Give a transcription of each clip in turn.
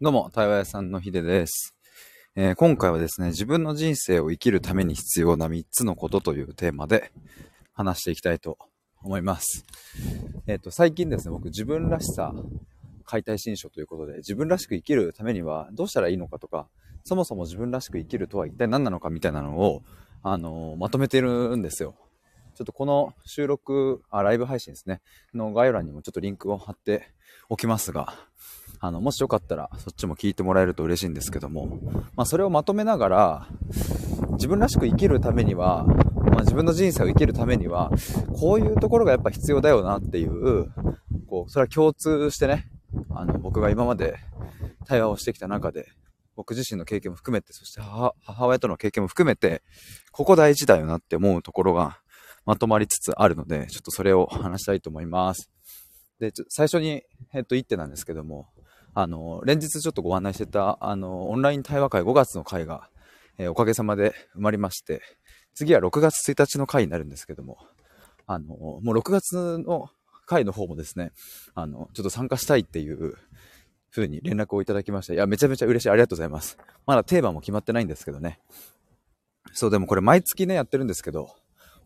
どうも、対話屋さんのひでです、えー、今回はですね、自分の人生を生きるために必要な3つのことというテーマで話していきたいと思います。えっ、ー、と、最近ですね、僕自分らしさ解体新書ということで、自分らしく生きるためにはどうしたらいいのかとか、そもそも自分らしく生きるとは一体何なのかみたいなのを、あのー、まとめているんですよ。ちょっとこの収録、あ、ライブ配信ですね、の概要欄にもちょっとリンクを貼っておきますが、あの、もしよかったらそっちも聞いてもらえると嬉しいんですけども、まあそれをまとめながら、自分らしく生きるためには、まあ自分の人生を生きるためには、こういうところがやっぱ必要だよなっていう、こう、それは共通してね、あの、僕が今まで対話をしてきた中で、僕自身の経験も含めて、そして母親との経験も含めて、ここ大事だよなって思うところがまとまりつつあるので、ちょっとそれを話したいと思います。で、最初に、えっと、一手なんですけども、あの、連日ちょっとご案内してた、あの、オンライン対話会5月の会が、えー、おかげさまで埋まりまして、次は6月1日の会になるんですけども、あの、もう6月の会の方もですね、あの、ちょっと参加したいっていう風に連絡をいただきました。いや、めちゃめちゃ嬉しい。ありがとうございます。まだテーマも決まってないんですけどね。そう、でもこれ毎月ね、やってるんですけど、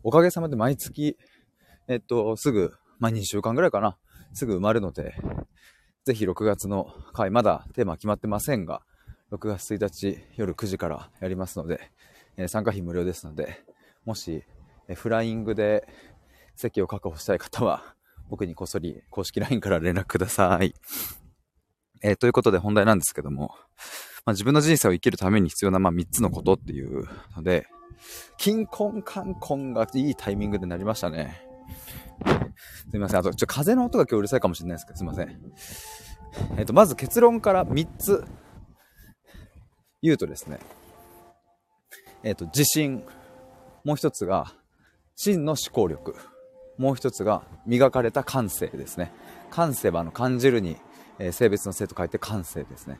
おかげさまで毎月、えっと、すぐ、まあ、2週間ぐらいかな、すぐ埋まるので、ぜひ6月の回、まだテーマ決まってませんが、6月1日夜9時からやりますので、えー、参加費無料ですので、もし、えフライングで席を確保したい方は、僕にこっそり公式 LINE から連絡ください。えー、ということで本題なんですけども、まあ、自分の人生を生きるために必要な、まあ、3つのことっていうので、金婚観婚がいいタイミングでなりましたね。すみません。あと、ちょ、風の音が今日うるさいかもしれないですけど、すみません。えっ、と、まず結論から3つ言うとですね、えっ、と、自信。もう一つが、真の思考力。もう一つが、磨かれた感性ですね。感性は、あの、感じるに、えー、性別の性と書いて感性ですね。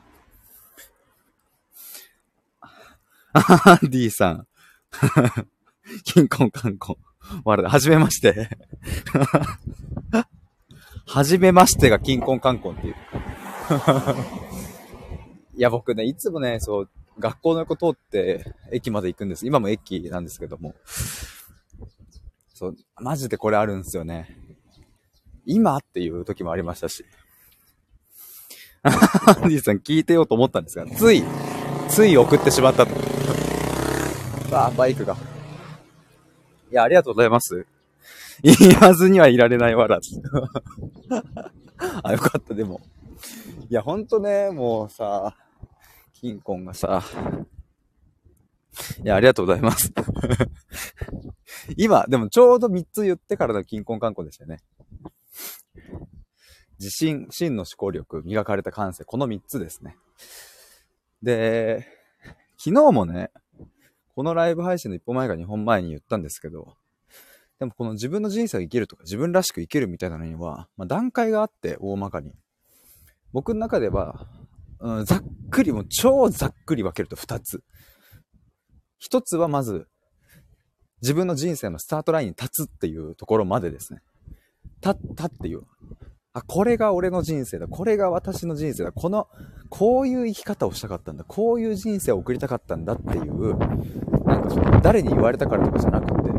あ D さん。金婚観光。わら、はじめまして。はじめましてが金婚観光っていう。いや、僕ね、いつもね、そう、学校の横通って駅まで行くんです。今も駅なんですけども。そう、マジでこれあるんですよね。今っていう時もありましたし。アンディさん聞いてようと思ったんですが、つい、つい送ってしまったと。あ、バイクが。いや、ありがとうございます。言わずにはいられないわら。あ、よかった、でも。いや、ほんとね、もうさ、金婚がさ、いや、ありがとうございます。今、でもちょうど3つ言ってからの金婚観光でしたよね。自信、真の思考力、磨かれた感性、この3つですね。で、昨日もね、このライブ配信の一歩前か2本前に言ったんですけど、でもこの自分の人生を生きるとか自分らしく生きるみたいなのには、まあ、段階があって大まかに。僕の中では、うん、ざっくりも超ざっくり分けると2つ。1つはまず、自分の人生のスタートラインに立つっていうところまでですね。立ったっていう。あ、これが俺の人生だ。これが私の人生だ。この、こういう生き方をしたかったんだ。こういう人生を送りたかったんだっていう、なんかその、誰に言われたからとかじゃなくて、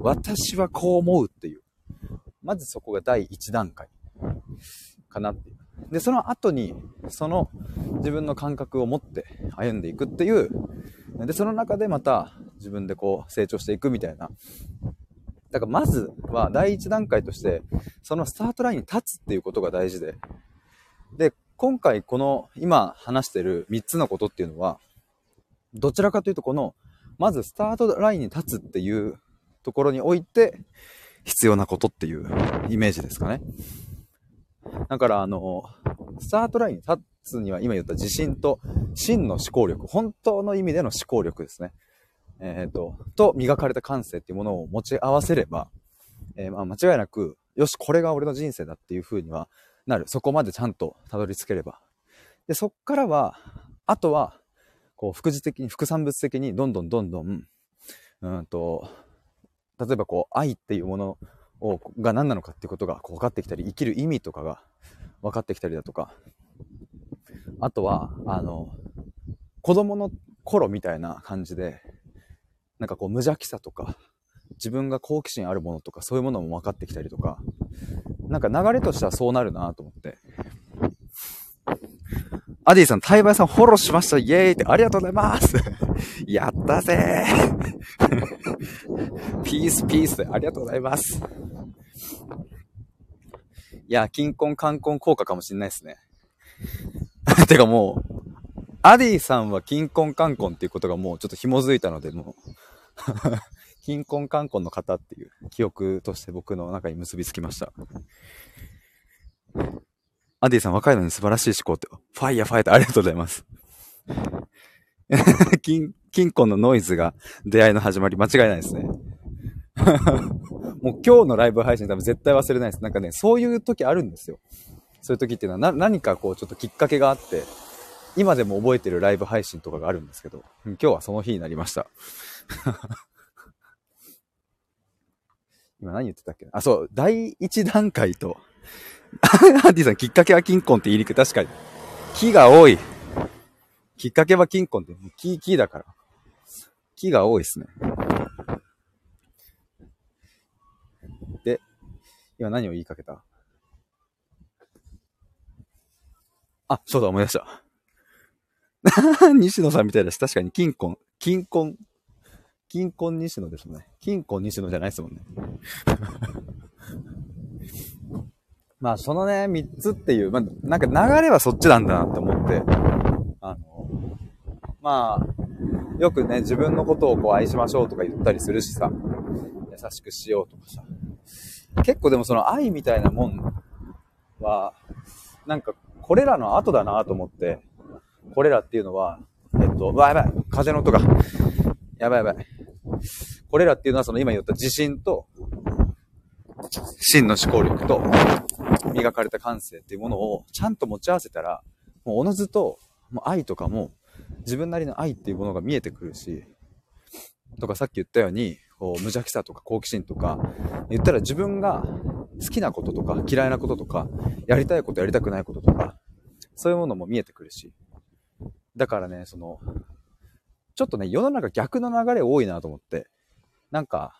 私はこう思うっていう。まずそこが第一段階かなっていう。で、その後に、その自分の感覚を持って歩んでいくっていう、で、その中でまた自分でこう成長していくみたいな。だからまずは第一段階として、そのスタートラインに立つっていうことが大事で。で、今回この今話してる3つのことっていうのは、どちらかというとこの、まずスタートラインに立つっていうところにおいて必要なことっていうイメージですかね。だから、あの、スタートラインに立つには今言った自信と真の思考力、本当の意味での思考力ですね。えっ、と、と磨かれた感性っていうものを持ち合わせれば、えー、まあ、間違いなく、よし、これが俺の人生だっていう風にはなる。そこまでちゃんとたどり着ければ。で、そっからは、あとは、こう、副次的に、副産物的に、どんどんどんどん、うんと、例えばこう、愛っていうものをが何なのかっていうことがこう分かってきたり、生きる意味とかが分かってきたりだとか、あとは、あの、子供の頃みたいな感じで、なんかこう無邪気さとか、自分が好奇心あるものとか、そういうものも分かってきたりとか、なんか流れとしてはそうなるなと思って。アディさん、対イさんフォローしました。イェーイってありがとうございます。やったぜピースピースでありがとうございます。いや、金婚観婚効果かもしんないですね。てかもう、アディさんは金婚観婚っていうことがもうちょっと紐づいたので、もう 金婚観婚の方っていう記憶として僕の中に結びつきました。アディさん若いのに素晴らしい思考って、ファイヤーファイトありがとうございます。金、金婚のノイズが出会いの始まり間違いないですね。もう今日のライブ配信多分絶対忘れないです。なんかね、そういう時あるんですよ。そういう時っていうのは何かこうちょっときっかけがあって、今でも覚えてるライブ配信とかがあるんですけど、今日はその日になりました。今何言ってたっけあ、そう、第一段階と、アンディさん、きっかけは金婚って言いにくい。確かに。木が多い。きっかけは金婚って、木、木だから。木が多いですね。で、今何を言いかけた？あ、そうだ、思い出した。西野さんみたいだし、確かに金婚、金婚、金婚西野ですもんね。金婚西野じゃないですもんね。まあ、そのね、三つっていう、まあ、なんか流れはそっちなんだなって思って、あの、まあ、よくね、自分のことをこう愛しましょうとか言ったりするしさ、優しくしようとかさ。結構でもその愛みたいなもんは、なんかこれらの後だなと思って、これらっていうのは、えっと、わ、やばい、風の音が。やばいやばい。これらっていうのはその今言った自信と、真の思考力と、磨かれた感性っていうものをちゃんと持ち合わせたら、もうおのずと、もう愛とかも、自分なりの愛っていうものが見えてくるし、とかさっき言ったように、こう無邪気さとか好奇心とか、言ったら自分が好きなこととか嫌いなこととか、やりたいことやりたくないこととか、そういうものも見えてくるし。だからね、その、ちょっとね、世の中逆の流れ多いなと思って、なんか、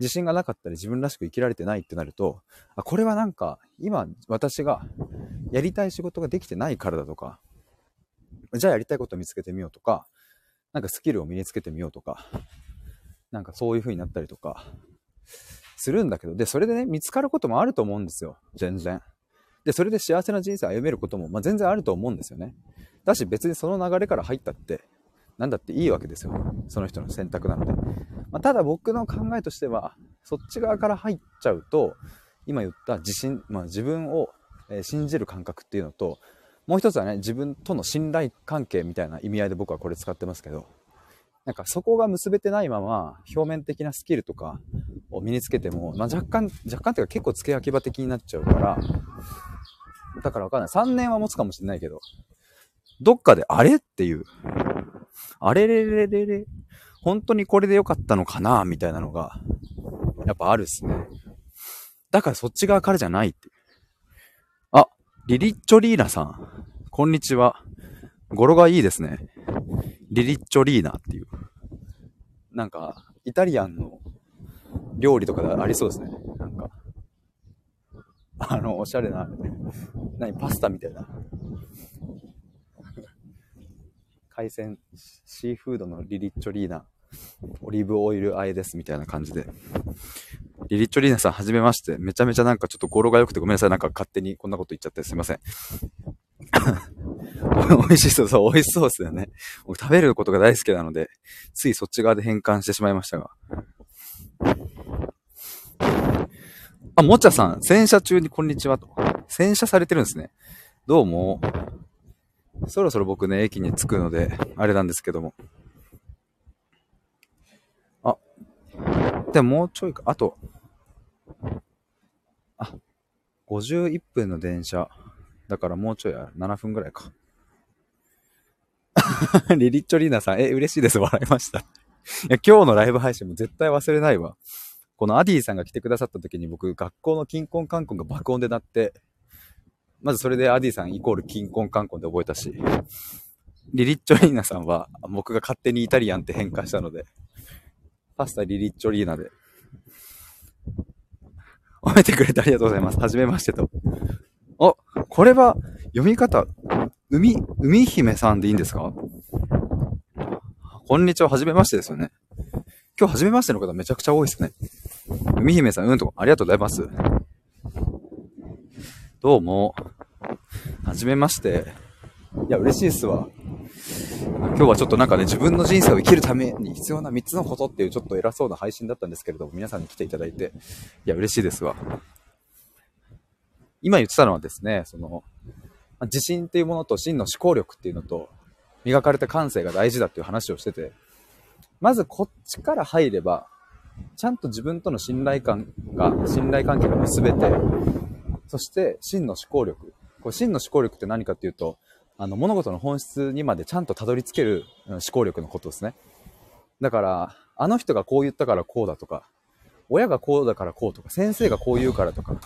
自信がなかったり自分らしく生きられてないってなると、あ、これはなんか、今私がやりたい仕事ができてないからだとか、じゃあやりたいこと見つけてみようとか、なんかスキルを身につけてみようとか、なんかそういう風になったりとか、するんだけど、で、それでね、見つかることもあると思うんですよ。全然。で、それで幸せな人生を歩めることも、まあ、全然あると思うんですよね。だし、別にその流れから入ったって、なんだっていいわけですよ。その人の選択なので。まあ、ただ僕の考えとしては、そっち側から入っちゃうと、今言った自信、まあ、自分を信じる感覚っていうのと、もう一つはね、自分との信頼関係みたいな意味合いで僕はこれ使ってますけど、なんかそこが結べてないまま、表面的なスキルとかを身につけても、まあ、若干、若干っていうか結構付け焼き場的になっちゃうから、だからわかんない。3年は持つかもしれないけど、どっかであれっていう、あれれれれれ、本当にこれでよかったのかな？みたいなのが、やっぱあるっすね。だからそっち側からじゃないって。あ、リリッチョリーナさん。こんにちは。語呂がいいですね。リリッチョリーナっていう。なんか、イタリアンの料理とかでありそうですね。なんか、あの、おしゃれな、何、パスタみたいな。海鮮、シーフードのリリッチョリーナ、オリーブオイル和えですみたいな感じで。リリッチョリーナさん、はじめまして。めちゃめちゃなんかちょっと語呂が良くてごめんなさい。なんか勝手にこんなこと言っちゃってすいません。美味しそう、そう、美味しそうですよね。僕食べることが大好きなので、ついそっち側で変換してしまいましたが。あ、もちゃさん、洗車中にこんにちはと。洗車されてるんですね。どうも。そろそろ僕ね、駅に着くので、あれなんですけども。あ、でももうちょいか、あと、あ、51分の電車。だからもうちょいある。7分ぐらいか。リリッチョリーナさん、え、嬉しいです。笑いました。いや、今日のライブ配信も絶対忘れないわ。このアディさんが来てくださった時に僕、学校の金婚観婚が爆音で鳴って、まずそれでアディさんイコール金婚観婚で覚えたし、リリッチョリーナさんは僕が勝手にイタリアンって変化したので、パスタリリッチョリーナで。褒めてくれてありがとうございます。はじめましてと。あ、これは読み方、海、海姫さんでいいんですか？こんにちは、はじめましてですよね。今日はじめましての方めちゃくちゃ多いですね。海姫さん、うんと、ありがとうございます。どうも。じめまして。いや、嬉しいっすわ。今日はちょっとなんかね、自分の人生を生きるために必要な3つのことっていうちょっと偉そうな配信だったんですけれども、皆さんに来ていただいて、いや、嬉しいですわ。今言ってたのはですね、その、自信っていうものと真の思考力っていうのと、磨かれた感性が大事だっていう話をしてて、まずこっちから入れば、ちゃんと自分との信頼感が、信頼関係が結べて、そして真の思考力。これ真の思考力って何かっていうと、あの、物事の本質にまでちゃんとたどり着ける思考力のことですね。だから、あの人がこう言ったからこうだとか、親がこうだからこうとか、先生がこう言うからとか、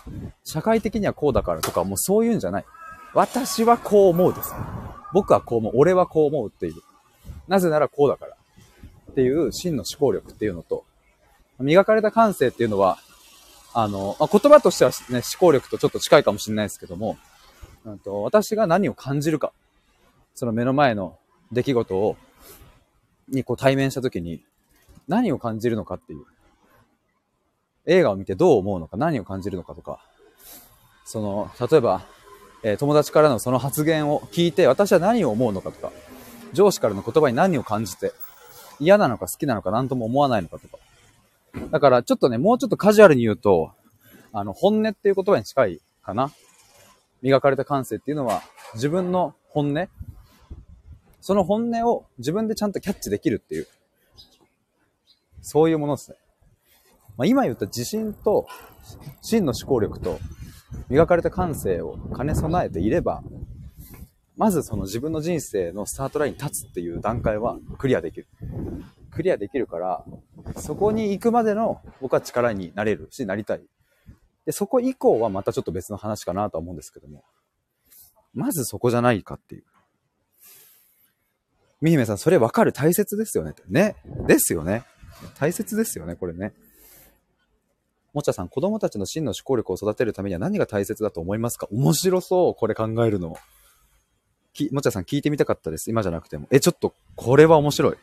社会的にはこうだからとか、もうそういうんじゃない。私はこう思うです。僕はこう思う。俺はこう思うっていう。なぜならこうだから。っていう真の思考力っていうのと、磨かれた感性っていうのは、あの、まあ、言葉としてはね、思考力とちょっと近いかもしれないですけども、うんと、私が何を感じるか。その目の前の出来事を、にこう対面した時に、何を感じるのかっていう。映画を見てどう思うのか、何を感じるのかとか、その、例えば、えー、友達からのその発言を聞いて、私は何を思うのかとか、上司からの言葉に何を感じて、嫌なのか好きなのか何とも思わないのかとか。だから、ちょっとね、もうちょっとカジュアルに言うと、あの、本音っていう言葉に近いかな。磨かれた感性っていうのは、自分の本音その本音を自分でちゃんとキャッチできるっていう、そういうものですね。まあ、今言った自信と真の思考力と磨かれた感性を兼ね備えていれば、まずその自分の人生のスタートラインに立つっていう段階はクリアできる。クリアできるから、そこに行くまでの僕は力になれるし、なりたい。で、そこ以降はまたちょっと別の話かなとは思うんですけども。まずそこじゃないかっていう。みひめさん、それわかる大切ですよね。ね。ですよね。大切ですよね、これね。もちゃさん、子供たちの真の思考力を育てるためには何が大切だと思いますか？面白そう、これ考えるの。き、もちゃさん聞いてみたかったです。今じゃなくても。え、ちょっと、これは面白い。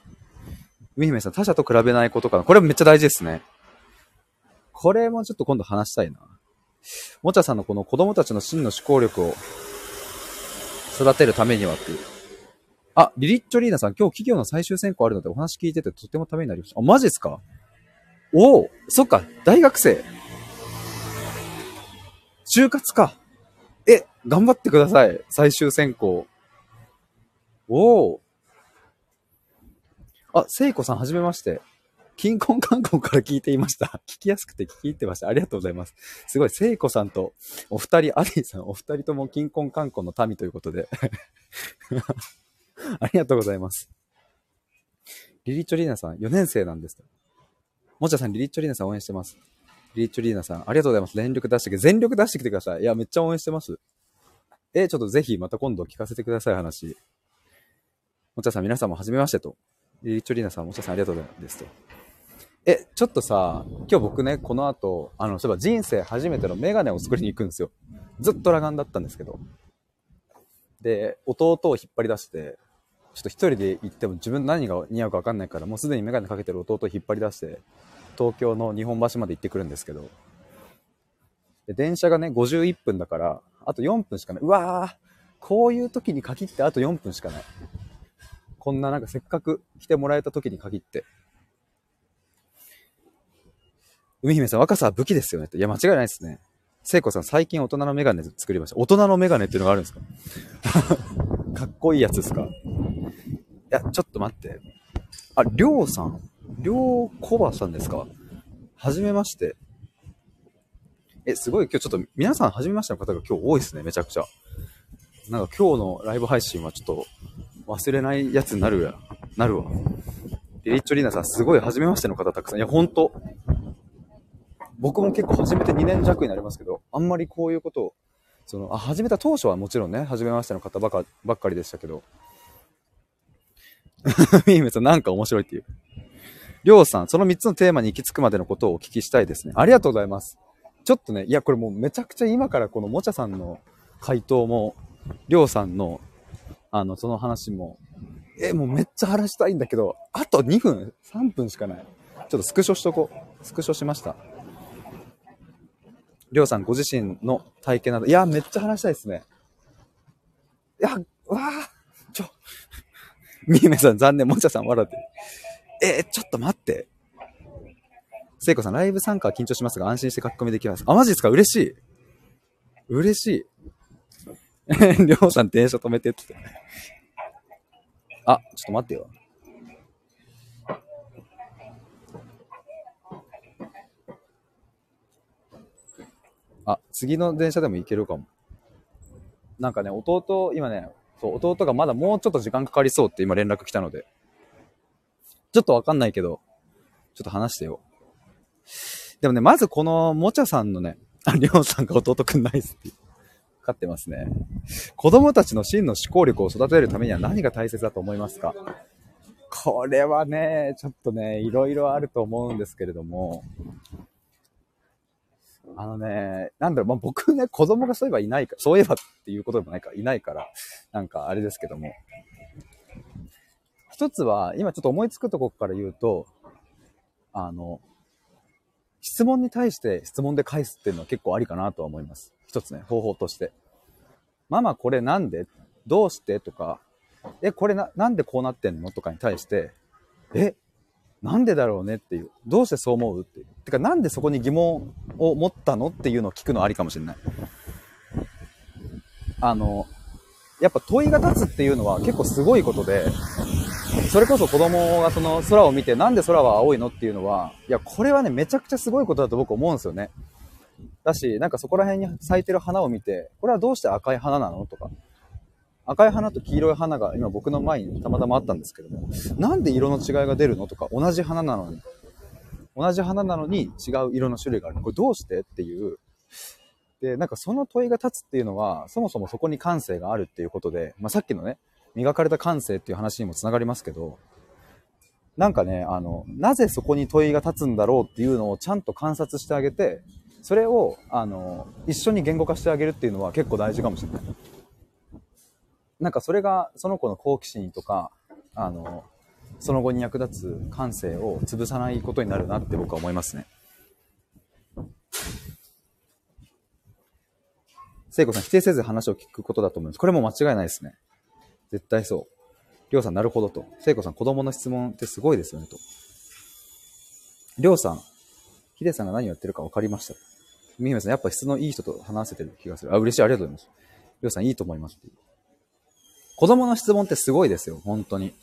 みひめさん、他者と比べないことかな。これめっちゃ大事ですね。これもちょっと今度話したいな。もちゃさんのこの子供たちの真の思考力を育てるためにはっていう。あ、リリッチョリーナさん、今日企業の最終選考あるのでお話聞いててとてもためになりました。あ、マジですか？おお、そっか、大学生。就活か。え、頑張ってください。最終選考。おお。あ、聖子さん、はじめまして。金婚観光から聞いていました。聞きやすくて聞いてました。ありがとうございます。すごい、聖子さんとお二人、アディさん、お二人とも金婚観光の民ということで。ありがとうございます。リリチョリーナさん、4年生なんです。もちゃさん、リリチョリーナさん応援してます。リリチョリーナさん、ありがとうございます。全力出してきて、全力出してきてください。いや、めっちゃ応援してます。え、ちょっとぜひまた今度聞かせてください、話。もちゃさん、皆さんもはじめましてと。リリチョリーナさん、もちゃさん、ありがとうございますと。え、ちょっとさ、今日僕ね、この後、あの、そういえば人生初めてのメガネを作りに行くんですよ。ずっと裸眼だったんですけど。で、弟を引っ張り出して、ちょっと一人で行っても自分何が似合うか分かんないから、もうすでに眼鏡かけてる弟を引っ張り出して、東京の日本橋まで行ってくるんですけど、で電車がね、51分だから、あと4分しかない。うわーこういう時に限ってあと4分しかない。こんななんかせっかく来てもらえた時に限って。海姫さん、若さは武器ですよねって。いや、間違いないですね。聖子さん、最近大人のメガネ作りました。大人のメガネっていうのがあるんですか？かっこいいやつですか？いや、ちょっと待って。あ、りょうさんりょうこばさんですか？はじめまして。え、すごい今日ちょっと皆さんはじめましての方が今日多いですね、めちゃくちゃ。なんか今日のライブ配信はちょっと忘れないやつになるや、なるわ。リリッチョリーナさん、すごい初めましての方たくさん。いや、ほんと。僕も結構初めて2年弱になりますけど、あんまりこういうことをその、あ、始めた当初はもちろんね、初めましての方ばかばっかりでしたけど、ミームさんなんか面白いっていう。りょうさん、その3つのテーマに行き着くまでのことをお聞きしたいですね。ありがとうございます。ちょっとね、いや、これもうめちゃくちゃ今からこのもちゃさんの回答も、りょうさんの、あの、その話も、え、もうめっちゃ話したいんだけど、あと2分、3分しかない。ちょっとスクショしとこう。スクショしました。りょうさんご自身の体験など、いや、めっちゃ話したいですね。いや、わあ、ちょ、みゆめさん残念、もちゃさん笑って。えー、ちょっと待って。せいこさん、ライブ参加は緊張しますが、安心して書き込みできます。あ、マジですか？嬉しい。嬉しい。りょうさん、電車止めてって。あ、ちょっと待ってよ。あ、次の電車でも行けるかも。なんかね、弟、今ね、そう、弟がまだもうちょっと時間かかりそうって今連絡来たので。ちょっとわかんないけど、ちょっと話してよ。でもね、まずこのもちゃさんのね、あ、りょうさんが弟くんナイスってかってますね。子供たちの真の思考力を育てるためには何が大切だと思いますか？これはね、ちょっとね、いろいろあると思うんですけれども、あのね、なんだろう、まあ、僕ね、子供がそういえばいないか、そういえばっていうことでもないか、いないから、なんかあれですけども。一つは、今ちょっと思いつくとこから言うと、あの、質問に対して質問で返すっていうのは結構ありかなとは思います。一つね、方法として。ママこれなんで？どうして？とか、え、これな、なんでこうなってんの？とかに対して、え、なんでだろうねっていう。どうしてそう思うっていう。てか、なんでそこに疑問を持ったのっていうのを聞くのありかもしれない。あの、やっぱ問いが立つっていうのは結構すごいことで、それこそ子供がその空を見てなんで空は青いのっていうのは、いや、これはね、めちゃくちゃすごいことだと僕思うんですよね。だし、なんかそこら辺に咲いてる花を見て、これはどうして赤い花なのとか、赤い花と黄色い花が今僕の前にたまたまあったんですけども、なんで色の違いが出るのとか、同じ花なのに、同じ花なのに違う色の種類があるの？これどうして？っていう。で、なんかその問いが立つっていうのは、そもそもそこに感性があるっていうことで、まあ、さっきのね、磨かれた感性っていう話にもつながりますけど、なんかね、あの、なぜそこに問いが立つんだろうっていうのをちゃんと観察してあげて、それを、あの、一緒に言語化してあげるっていうのは結構大事かもしれない。なんかそれがその子の好奇心とか、あの、その後に役立つ感性を潰さないことになるなって僕は思いますね。聖子さん、否定せず話を聞くことだと思います。これも間違いないですね。絶対そう。りょうさん、なるほどと。聖子さん、子供の質問ってすごいですよねと。りょうさん、ヒデさんが何をやってるか分かりました？みひめさん、やっぱ質のいい人と話せてる気がする。あ、嬉しい、ありがとうございます。りょうさん、いいと思います。子供の質問ってすごいですよ、本当に。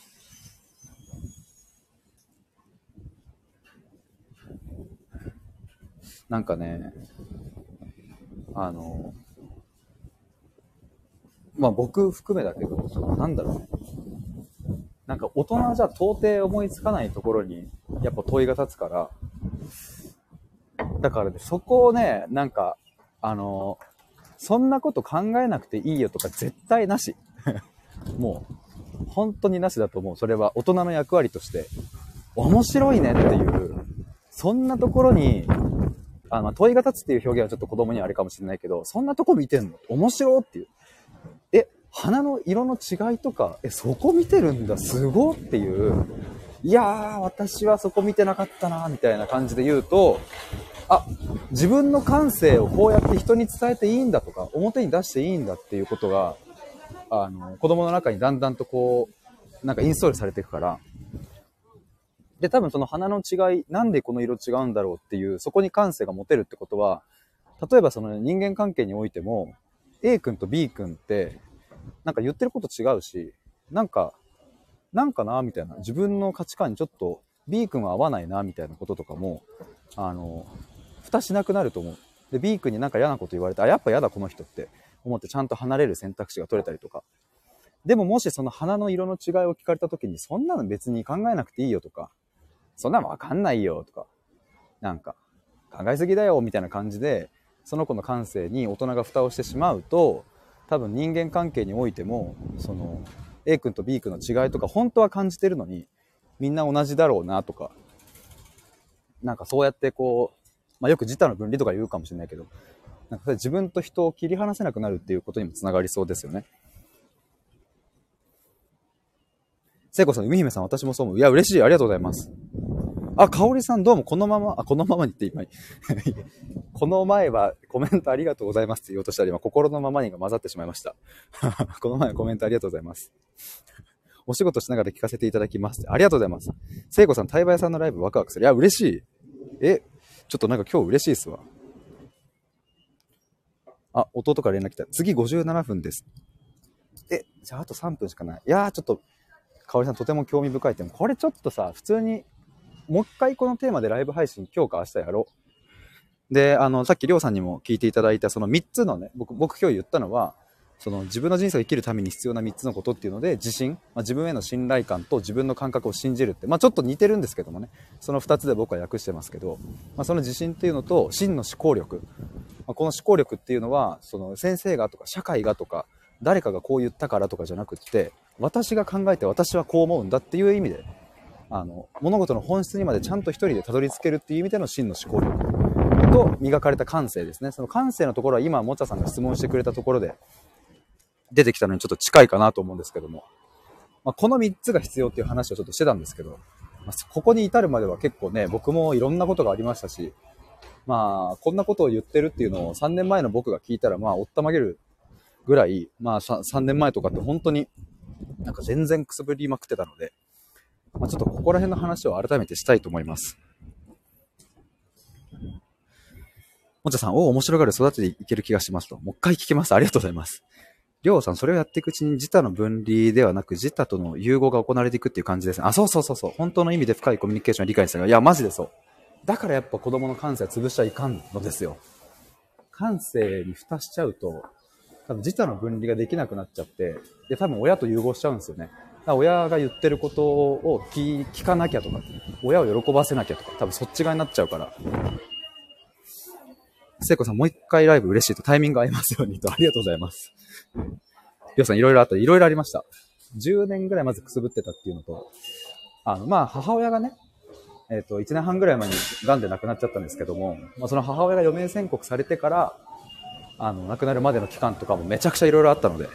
なんかね、あの、まあ僕含めだけど、そのなんだろうね。なんか大人じゃ到底思いつかないところに、やっぱ問いが立つから、だからね、そこをね、なんか、あの、そんなこと考えなくていいよとか絶対なし。もう、本当になしだと思う。それは大人の役割として、面白いねっていう、そんなところに、あの、問いが立つっていう表現はちょっと子供にはあれかもしれないけど、そんなとこ見てんの？面白っていう。え、花の色の違いとか、え、そこ見てるんだ、すごっていう。いやー、私はそこ見てなかったな、みたいな感じで言うと、あ、自分の感性をこうやって人に伝えていいんだとか、表に出していいんだっていうことが、あの、子供の中にだんだんとこう、なんかインストールされていくから、で、多分その花の違い、なんでこの色違うんだろうっていう、そこに感性が持てるってことは、例えばその人間関係においても、A 君と B 君って、なんか言ってること違うし、なんか、なんかなみたいな、自分の価値観にちょっと B 君は合わないなみたいなこととかも、あの、蓋しなくなると思う。で、B 君になんか嫌なこと言われて、あ、やっぱ嫌だこの人って思ってちゃんと離れる選択肢が取れたりとか。でももしその花の色の違いを聞かれた時に、そんなの別に考えなくていいよとか、そんなのわかんないよとか、なんか、考えすぎだよみたいな感じで、その子の感性に大人が蓋をしてしまうと、多分人間関係においても、その、A 君と B 君の違いとか本当は感じてるのに、みんな同じだろうなとか、なんかそうやってこう、まあよく自他の分離とか言うかもしれないけど、なんか自分と人を切り離せなくなるっていうことにもつながりそうですよね。聖子さん、海姫さん、私もそう思う。いや、嬉しい。ありがとうございます。あ、かおりさん、どうもこのまま、あ、このままにって今、この前はコメントありがとうございますって言おうとしたら今、心のままにが混ざってしまいました。この前はコメントありがとうございます。お仕事しながら聞かせていただきます。ありがとうございます。聖子さん、対話屋さんのライブワクワクする。いや、嬉しい。え、ちょっとなんか今日嬉しいっすわ。あ、弟から連絡来た。次57分です。え、じゃああと3分しかない。いやー、ちょっと、かおりさんとても興味深い点。これちょっとさ、普通に、もう一回このテーマでライブ配信今日か明日やろう。で、あの、さっきりょうさんにも聞いていただいたその3つのね、僕、僕今日言ったのは、その自分の人生を生きるために必要な3つのことっていうので、自信、まあ、自分への信頼感と自分の感覚を信じるって、まあちょっと似てるんですけどもね、その2つで僕は訳してますけど、まあその自信っていうのと真の思考力。まあ、この思考力っていうのは、その先生がとか社会がとか、誰かがこう言ったからとかじゃなくって、私が考えて私はこう思うんだっていう意味で、あの、物事の本質にまでちゃんと一人でたどり着けるっていう意味での真の思考力と磨かれた感性ですね。その感性のところは今、もちゃさんが質問してくれたところで出てきたのにちょっと近いかなと思うんですけども、まあ、この3つが必要っていう話をちょっとしてたんですけど、まあ、ここに至るまでは結構ね、僕もいろんなことがありましたし、まあ、こんなことを言ってるっていうのを3年前の僕が聞いたら、まあ、おったまげるぐらい、まあ、3年前とかって本当になんか全然くすぶりまくってたので、まあ、ちょっとここら辺の話を改めてしたいと思います。もちゃさん、お面白がる育てていける気がしますと。もう一回聞きます。ありがとうございます。りょうさん、それをやっていくうちに自他の分離ではなく、自他との融合が行われていくっていう感じですね。あ、そうそうそうそう。本当の意味で深いコミュニケーションを理解したが、いや、マジでそう。だからやっぱ子供の感性は潰しちゃいかんのですよ。感性に蓋しちゃうと、多分自他の分離ができなくなっちゃって、で、多分親と融合しちゃうんですよね。親が言ってることを聞かなきゃとか、親を喜ばせなきゃとか、多分そっち側になっちゃうから。聖子さん、もう一回ライブ嬉しいとタイミング合いますようにと、ありがとうございます。りょうさん、いろいろあった、いろいろありました。10年ぐらいまずくすぶってたっていうのと、あの、まあ、母親がね、えっ、ー、と、1年半ぐらい前に癌で亡くなっちゃったんですけども、まあ、その母親が余命宣告されてから、あの、亡くなるまでの期間とかもめちゃくちゃいろいろあったので、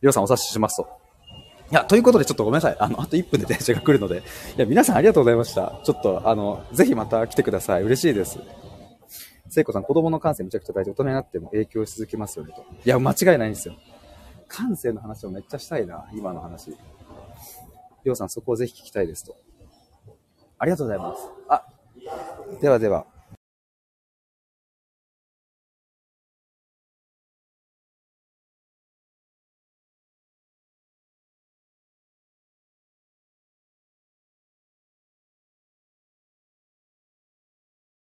りょうさんお察ししますと。いや、ということでちょっとごめんなさい。あの、あと1分で電車が来るので。いや、皆さんありがとうございました。ちょっと、あの、ぜひまた来てください。嬉しいです。聖子さん、子供の感性めちゃくちゃ大事。大人になっても影響し続けますよねと。いや、間違いないんですよ。感性の話をめっちゃしたいな、今の話。りょうさん、そこをぜひ聞きたいですと。ありがとうございます。あ、ではでは。